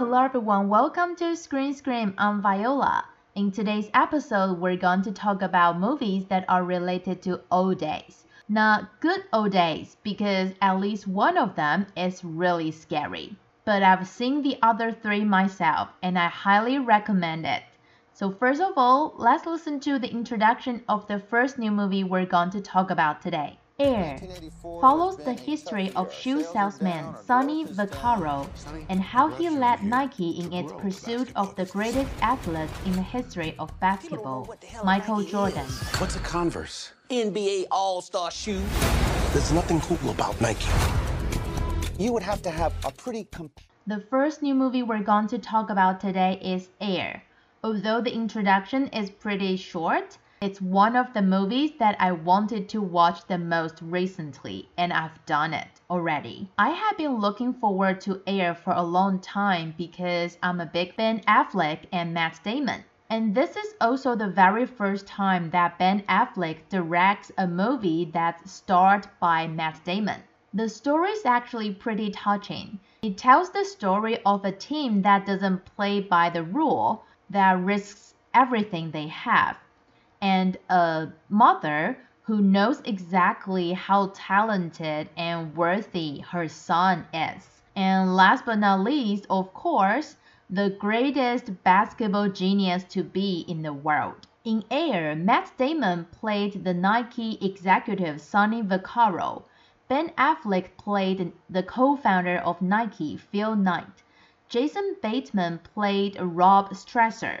Hello everyone, welcome to Screen Scream. I'm Viola. In today's episode, we're going to talk about movies that are related to old days. Not good old days, because at least one of them is really scary. But I've seen the other three myself, and I highly recommend it. So first of all, let's listen to the introduction of the first new movie we're going to talk about today. Air follows the history of shoe salesman Sonny Vaccaro and how he led Nike in its pursuit of the greatest athlete in the history of basketball, Michael Jordan. What's a Converse? NBA All Star shoe. There's nothing cool about Nike. You would have to have a pretty. Comp- the first new movie we're going to talk about today is Air. Although the introduction is pretty short, it's one of the movies that I wanted to watch the most recently, and I've done it already. I have been looking forward to Air for a long time because I'm a big Ben Affleck and Matt Damon. And this is also the very first time that Ben Affleck directs a movie that's starred by Matt Damon. The story is actually pretty touching. It tells the story of a team that doesn't play by the rule, that risks everything they have and a mother who knows exactly how talented and worthy her son is. And last but not least, of course, the greatest basketball genius to be in the world. In Air, Matt Damon played the Nike executive Sonny Vaccaro. Ben Affleck played the co-founder of Nike, Phil Knight. Jason Bateman played Rob Strasser.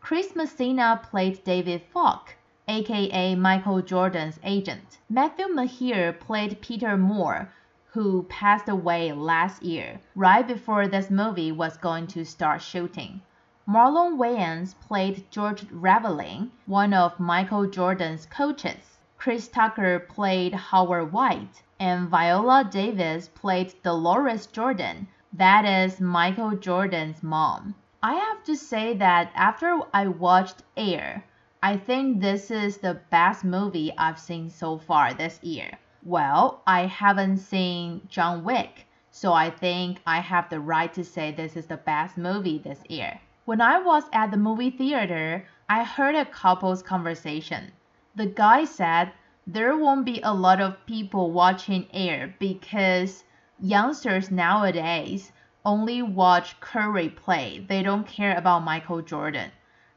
Chris Messina played David Falk, aka Michael Jordan's agent. Matthew Maher played Peter Moore, who passed away last year, right before this movie was going to start shooting. Marlon Wayans played George Raveling, one of Michael Jordan's coaches. Chris Tucker played Howard White, and Viola Davis played Deloris Jordan, that is Michael Jordan's mom. I have to say that after I watched Air, I think this is the best movie I've seen so far this year. Well, I haven't seen John Wick, so I think I have the right to say this is the best movie this year. When I was at the movie theater, I heard a couple's conversation. The guy said there won't be a lot of people watching Air because youngsters nowadays only watch Curry play. They don't care about Michael Jordan.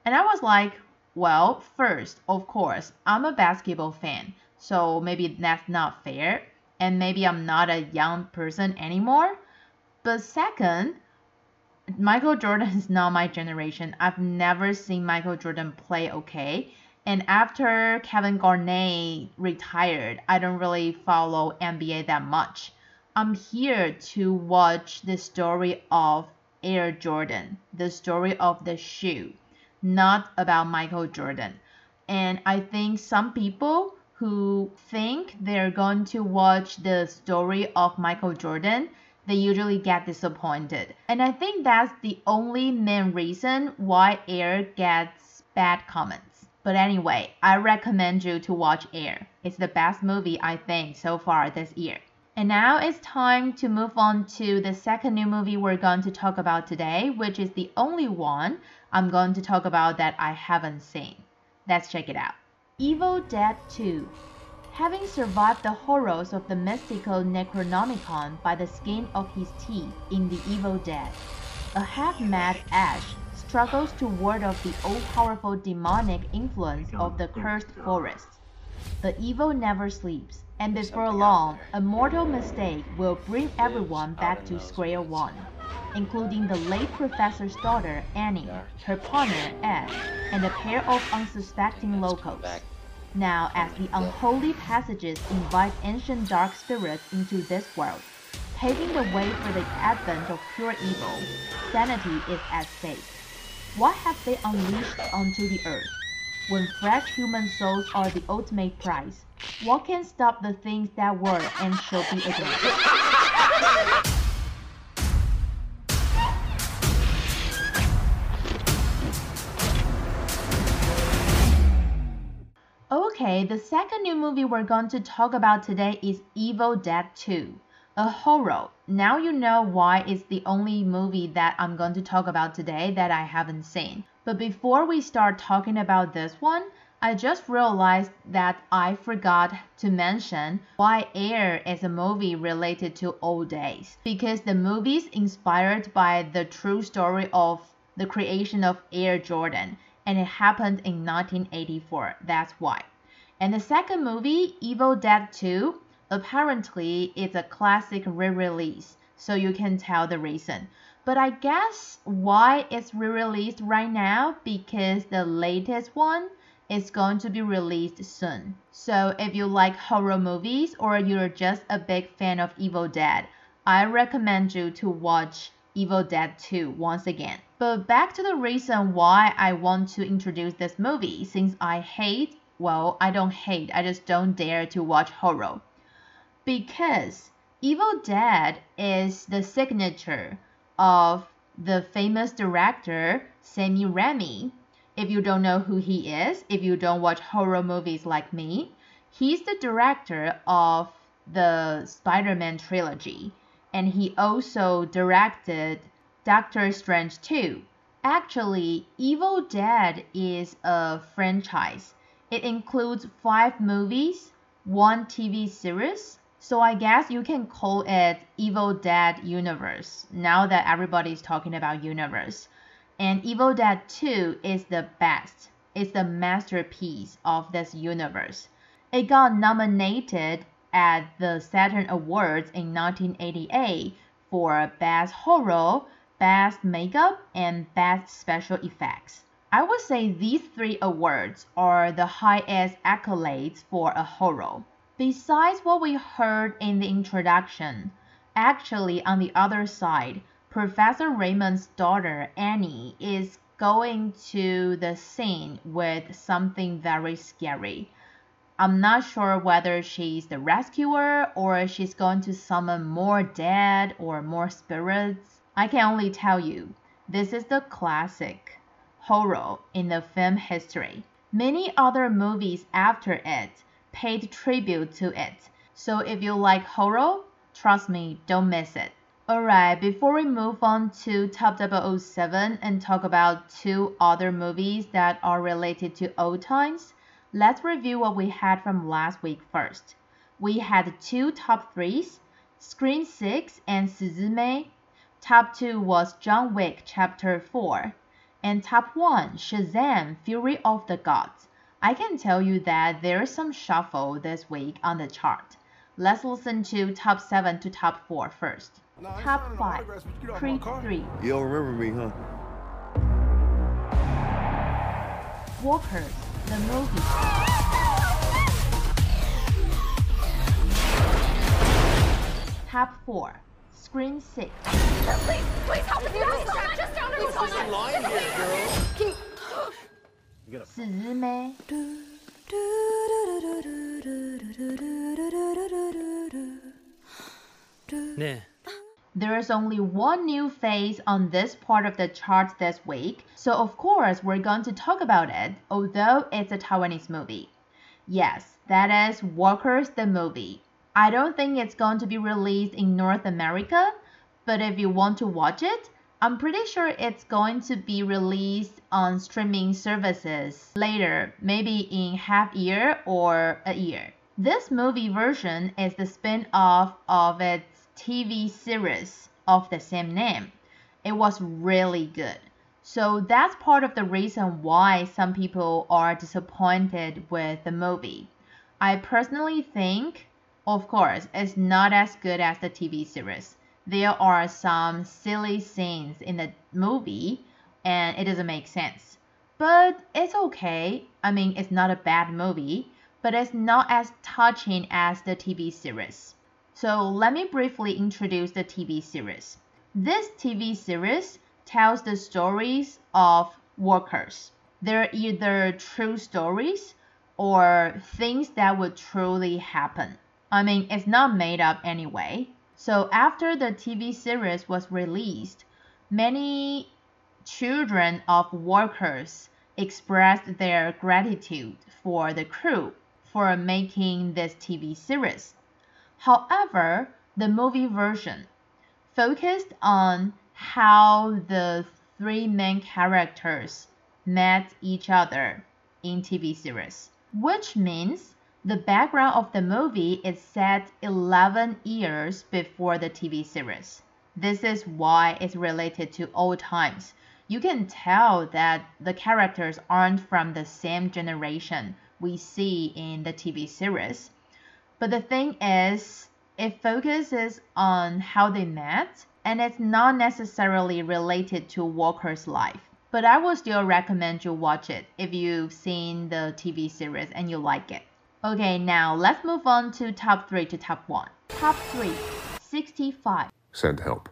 And I was like, well, first, of course, I'm a basketball fan, so maybe that's not fair, and maybe I'm not a young person anymore. But second, Michael Jordan is not my generation. I've never seen Michael Jordan play okay. And after Kevin Garnett retired, I don't really follow NBA that much. I'm here to watch the story of Air Jordan, the story of the shoe, not about Michael Jordan. And I think some people who think they're going to watch the story of Michael Jordan, they usually get disappointed. And I think that's the only main reason why Air gets bad comments. But anyway, I recommend you to watch Air. It's the best movie I think so far this year. And now it's time to move on to the second new movie we're going to talk about today, which is the only one I'm going to talk about that I haven't seen. Let's check it out. Evil Dead 2. Having survived the horrors of the mystical Necronomicon by the skin of his teeth in The Evil Dead, a half-mad Ash struggles to ward off the all-powerful demonic influence of the cursed forest. The evil never sleeps and before long, a mortal mistake will bring everyone back to square one, including the late professor's daughter, Annie, her partner, Ed, and a pair of unsuspecting locals. Now, as the unholy passages invite ancient dark spirits into this world, paving the way for the advent of pure evil, sanity is at stake. What have they unleashed onto the earth? When fresh human souls are the ultimate prize, what can stop the things that were and shall be again? Okay, the second new movie we're going to talk about today is Evil Dead 2. a horror. Now you know why it's the only movie that I'm going to talk about today that I haven't seen. But before we start talking about this one, I just realized that I forgot to mention why Air is a movie related to old days. Because the movie is inspired by the true story of the creation of Air Jordan, and it happened in 1984. That's why. And the second movie, Evil Dead 2, apparently it's a classic re-release, so you can tell the reason. But I guess why it's re-released right now because the latest one is going to be released soon. So if you like horror movies or you're just a big fan of Evil Dead, I recommend you to watch Evil Dead 2 once again. But back to the reason why I want to introduce this movie since I hate, well, I don't hate, I just don't dare to watch horror. Because Evil Dead is the signature of the famous director Sam Raimi if you don't know who he is, if you don't watch horror movies like me, he's the director of the Spider Man trilogy, and he also directed Doctor Strange 2. Actually, Evil Dead is a franchise. It includes five movies, one TV series, so I guess you can call it Evil Dead Universe now that everybody's talking about universe. And Evil Dead 2 is the best. It's the masterpiece of this universe. It got nominated at the Saturn Awards in 1988 for Best Horror, Best Makeup, and Best Special Effects. I would say these three awards are the highest accolades for a horror. Besides what we heard in the introduction, actually on the other side, Professor Raymond's daughter, Annie, is going to the scene with something very scary. I'm not sure whether she's the rescuer or she's going to summon more dead or more spirits. I can only tell you, this is the classic horror in the film history. Many other movies after it paid tribute to it. So if you like horror, trust me, don't miss it. Alright, before we move on to Top 007 and talk about two other movies that are related to old times, let's review what we had from last week first. We had two top threes, Scream 6 and Suzume. Top 2 was John Wick Chapter 4. And top 1, Shazam Fury of the Gods. I can tell you that there's some shuffle this week on the chart. Let's listen to top 7 to top 4 first. Top 5 Creed 3 You don't remember me, huh? Workers, the movie. Top 4 Scream 6 Please, please help us. You have just down there. What's going on? Lying here, girl. Can there is only one new face on this part of the chart this week, so of course we're going to talk about it, although it's a Taiwanese movie. Yes, that is Workers the movie. I don't think it's going to be released in North America, but if you want to watch it, I'm pretty sure it's going to be released on streaming services later, maybe in half year or a year. This movie version is the spin-off of its TV series of the same name. It was really good. So that's part of the reason why some people are disappointed with the movie. I personally think, of course, it's not as good as the TV series. There are some silly scenes in the movie and it doesn't make sense. But it's okay. I mean, it's not a bad movie, but it's not as touching as the TV series. So let me briefly introduce the TV series. This TV series tells the stories of workers. They're either true stories or things that would truly happen. I mean, it's not made up anyway. So after the TV series was released, many children of workers expressed their gratitude for the crew for making this TV series. However, the movie version focused on how the three main characters met each other in TV series, which means the background of the movie is set 11 years before the TV series. This is why it's related to old times. You can tell that the characters aren't from the same generation we see in the TV series. But the thing is, it focuses on how they met and it's not necessarily related to Worker's life. But I will still recommend you watch it if you've seen the TV series and you like it. Okay, now let's move on to top 3 to top 1. Top 3 65. Send help.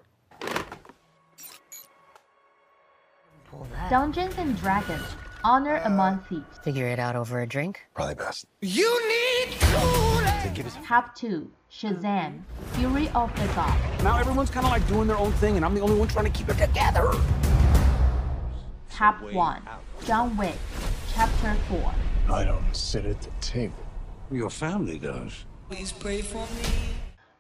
Dungeons and Dragons Honor Among Thieves. Figure it out over a drink? Probably best. You need us Top 2 Shazam Fury of the Gods. Now everyone's kind of like doing their own thing, and I'm the only one trying to keep it together. Top 1 John Wick Chapter 4. I don't sit at the table. Your family does. Please pray for me.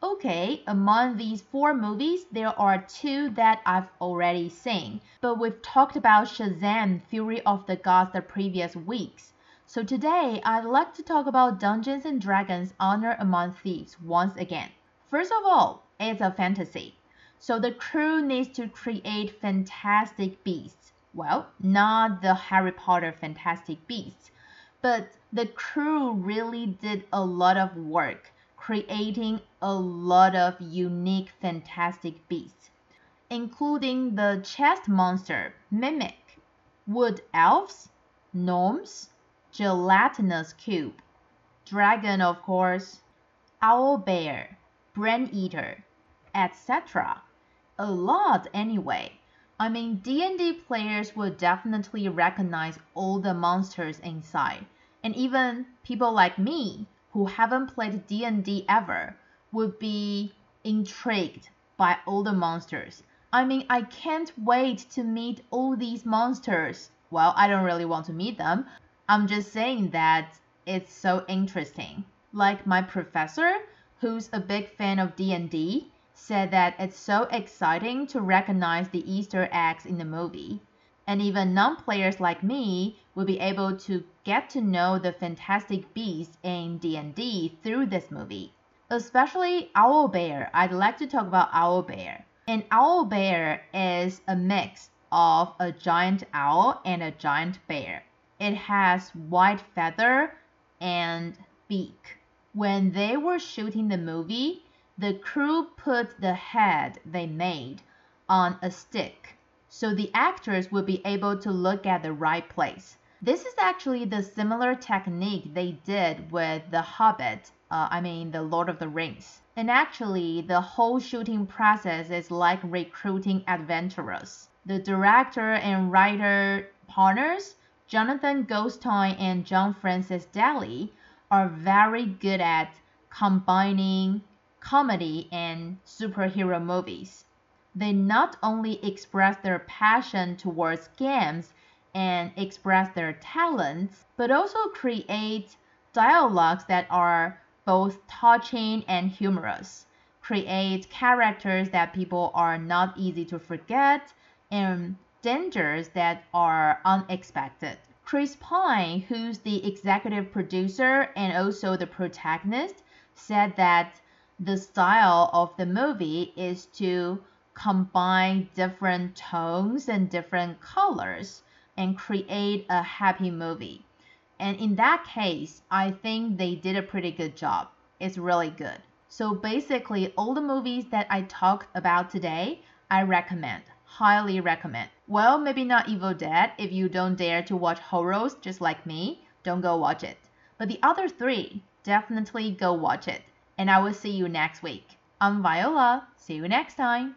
Okay, among these four movies, there are two that I've already seen, but we've talked about Shazam Fury of the Gods the previous weeks. So today, I'd like to talk about Dungeons and Dragons Honor Among Thieves once again. First of all, it's a fantasy. So the crew needs to create fantastic beasts. Well, not the Harry Potter fantastic beasts, but the crew really did a lot of work creating a lot of unique fantastic beasts, including the chest monster Mimic, wood elves, gnomes, gelatinous cube, dragon of course, owl bear, brain eater, etc. A lot anyway. I mean, D&D players will definitely recognize all the monsters inside, and even people like me who haven't played D&D ever would be intrigued by all the monsters. I mean, I can't wait to meet all these monsters. Well, I don't really want to meet them. I'm just saying that it's so interesting. Like my professor, who's a big fan of D&D, said that it's so exciting to recognize the Easter eggs in the movie. And even non-players like me will be able to get to know the fantastic beasts in D&D through this movie. Especially Owlbear. I'd like to talk about Owl Owlbear. An owlbear is a mix of a giant owl and a giant bear. It has white feather and beak. When they were shooting the movie, the crew put the head they made on a stick so the actors would be able to look at the right place. This is actually the similar technique they did with The Hobbit, uh, I mean, The Lord of the Rings. And actually, the whole shooting process is like recruiting adventurers. The director and writer partners, Jonathan Goldstein and John Francis Daley, are very good at combining comedy and superhero movies. They not only express their passion towards games and express their talents, but also create dialogues that are both touching and humorous, create characters that people are not easy to forget, and dangers that are unexpected. Chris Pine, who's the executive producer and also the protagonist, said that the style of the movie is to combine different tones and different colors and create a happy movie. And in that case, I think they did a pretty good job. It's really good. So basically, all the movies that I talked about today, I recommend. Highly recommend. Well, maybe not Evil Dead. If you don't dare to watch horrors just like me, don't go watch it. But the other three, definitely go watch it. And I will see you next week. I'm Viola. See you next time.